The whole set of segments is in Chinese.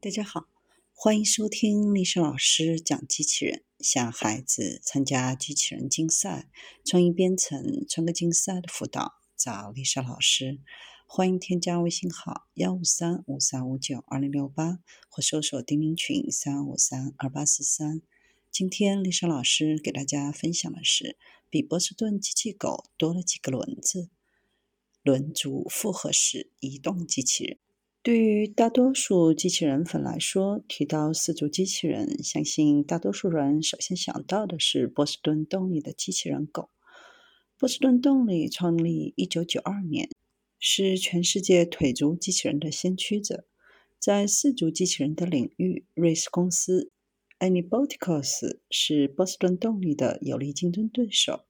大家好，欢迎收听历史老师讲机器人，向孩子参加机器人竞赛、创意编程、创客竞赛的辅导，找历史老师。欢迎添加微信号幺五三五三五九二零六八，或搜索钉钉群三五三二八四三。今天历史老师给大家分享的是，比波士顿机器狗多了几个轮子，轮组复合式移动机器人。对于大多数机器人粉来说，提到四足机器人，相信大多数人首先想到的是波士顿动力的机器人狗。波士顿动力创立1992年，是全世界腿足机器人的先驱者。在四足机器人的领域，瑞士公司 Anybotics 是波士顿动力的有力竞争对手。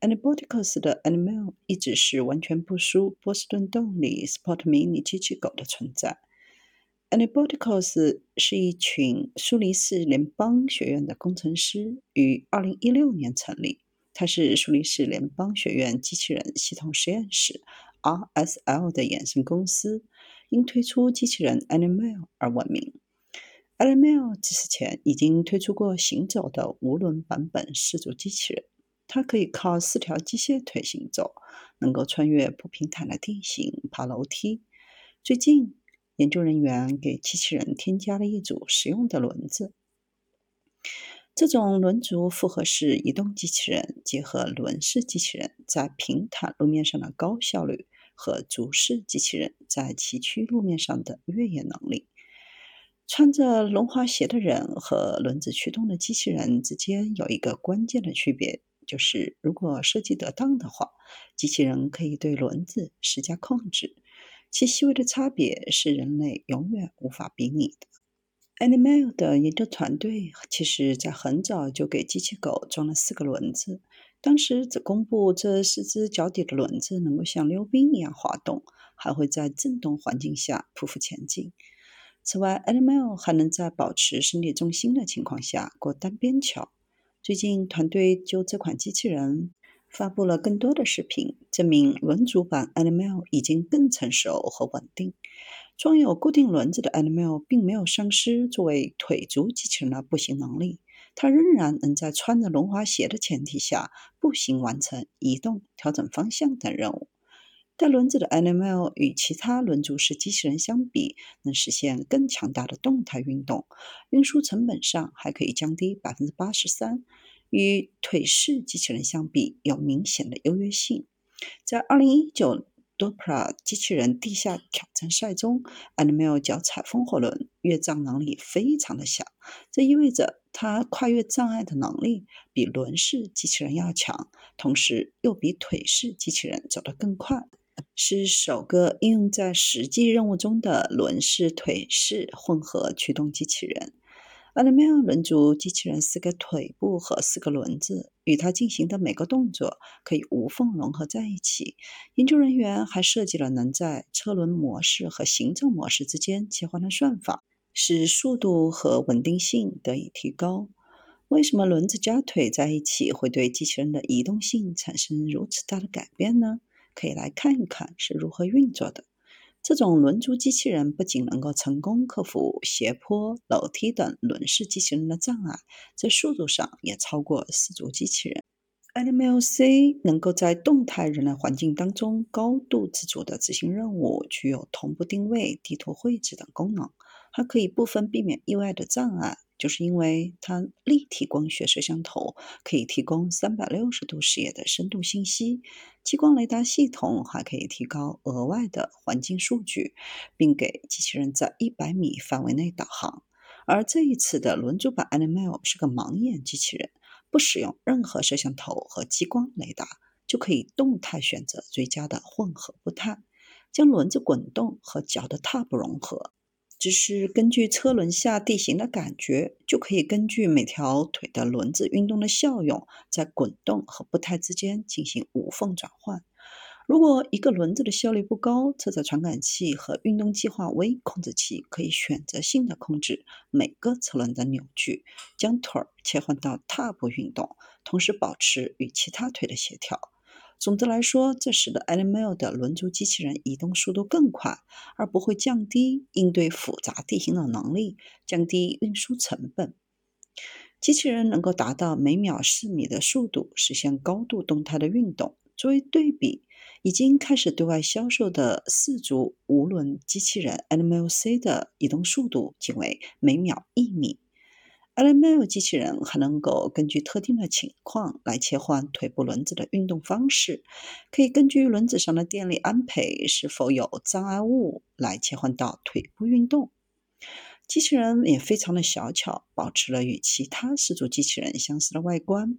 Anibotics 的 Animal 一直是完全不输波士顿动力 Sport Mini 机器狗的存在。Anibotics 是一群苏黎世联邦学院的工程师，于2016年成立。它是苏黎世联邦学院机器人系统实验室 RSL 的衍生公司，因推出机器人 Animal 而闻名。Animal 此前已经推出过行走的无轮版本四足机器人。它可以靠四条机械腿行走，能够穿越不平坦的地形、爬楼梯。最近，研究人员给机器人添加了一组实用的轮子。这种轮组复合式移动机器人结合轮式机器人在平坦路面上的高效率和足式机器人在崎岖路面上的越野能力。穿着轮滑鞋的人和轮子驱动的机器人之间有一个关键的区别。就是，如果设计得当的话，机器人可以对轮子施加控制。其细微的差别是人类永远无法比拟的。Animal 的研究团队其实在很早就给机器狗装了四个轮子，当时只公布这四只脚底的轮子能够像溜冰一样滑动，还会在震动环境下匍匐前进。此外，Animal 还能在保持身体重心的情况下过单边桥。最近，团队就这款机器人发布了更多的视频，证明轮组版 Animal 已经更成熟和稳定。装有固定轮子的 Animal 并没有丧失作为腿足机器人的步行能力，它仍然能在穿着轮滑鞋的前提下步行完成移动、调整方向等任务。带轮子的 Animal 与其他轮组式机器人相比，能实现更强大的动态运动，运输成本上还可以降低百分之八十三，与腿式机器人相比有明显的优越性。在二零一九 Dopra 机器人地下挑战赛中，Animal 脚踩风火轮，越障能力非常的小，这意味着它跨越障碍的能力比轮式机器人要强，同时又比腿式机器人走得更快。是首个应用在实际任务中的轮式腿式混合驱动机器人。Animal 轮组机器人四个腿部和四个轮子，与它进行的每个动作可以无缝融合在一起。研究人员还设计了能在车轮模式和行走模式之间切换的算法，使速度和稳定性得以提高。为什么轮子加腿在一起会对机器人的移动性产生如此大的改变呢？可以来看一看是如何运作的。这种轮足机器人不仅能够成功克服斜坡、楼梯等轮式机器人的障碍，在速度上也超过四足机器人。Animal C 能够在动态人类环境当中高度自主地执行任务，具有同步定位、地图绘制等功能，还可以部分避免意外的障碍。就是因为它立体光学摄像头可以提供三百六十度视野的深度信息，激光雷达系统还可以提高额外的环境数据，并给机器人在一百米范围内导航。而这一次的轮组版 Animal 是个盲眼机器人，不使用任何摄像头和激光雷达，就可以动态选择最佳的混合步态，将轮子滚动和脚的踏步融合。只是根据车轮下地形的感觉，就可以根据每条腿的轮子运动的效用，在滚动和步态之间进行无缝转换。如果一个轮子的效率不高，车载传感器和运动计划微控制器可以选择性的控制每个车轮的扭矩，将腿儿切换到踏步运动，同时保持与其他腿的协调。总的来说，这使得 Animal 的轮组机器人移动速度更快，而不会降低应对复杂地形的能力，降低运输成本。机器人能够达到每秒四米的速度，实现高度动态的运动。作为对比，已经开始对外销售的四足无轮机器人 Animal C 的移动速度仅为每秒一米。Animal 机器人还能够根据特定的情况来切换腿部轮子的运动方式，可以根据轮子上的电力安培是否有障碍物来切换到腿部运动。机器人也非常的小巧，保持了与其他四足机器人相似的外观，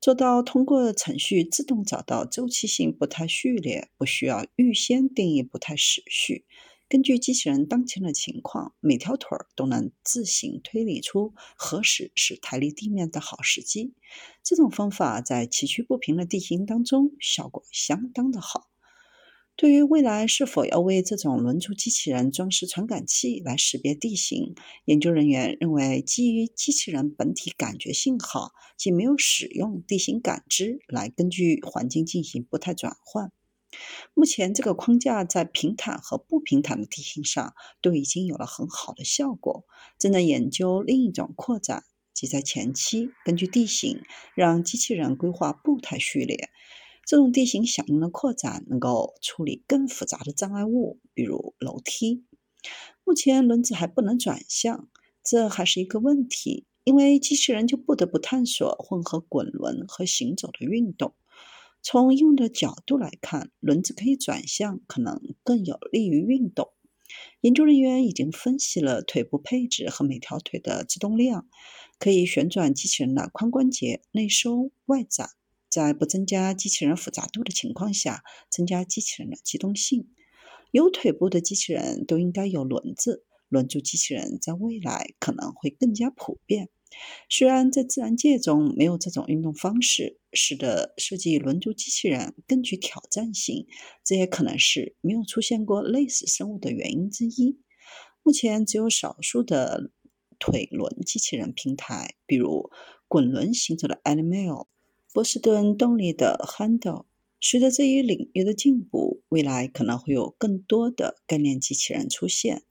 做到通过程序自动找到周期性步态序列，不需要预先定义步态时序。根据机器人当前的情况，每条腿儿都能自行推理出何时是抬离地面的好时机。这种方法在崎岖不平的地形当中效果相当的好。对于未来是否要为这种轮组机器人装饰传感器来识别地形，研究人员认为，基于机器人本体感觉信号，即没有使用地形感知来根据环境进行步态转换。目前，这个框架在平坦和不平坦的地形上都已经有了很好的效果。正在研究另一种扩展，即在前期根据地形让机器人规划步态序列。这种地形响应的扩展能够处理更复杂的障碍物，比如楼梯。目前轮子还不能转向，这还是一个问题，因为机器人就不得不探索混合滚轮和行走的运动。从应用的角度来看，轮子可以转向，可能更有利于运动。研究人员已经分析了腿部配置和每条腿的制动量，可以旋转机器人的髋关节内收外展，在不增加机器人复杂度的情况下，增加机器人的机动性。有腿部的机器人都应该有轮子，轮组机器人在未来可能会更加普遍。虽然在自然界中没有这种运动方式，使得设计轮渡机器人更具挑战性，这也可能是没有出现过类似生物的原因之一。目前只有少数的腿轮机器人平台，比如滚轮行走的 Animal、波士顿动力的 Handle。随着这一领域的进步，未来可能会有更多的概念机器人出现。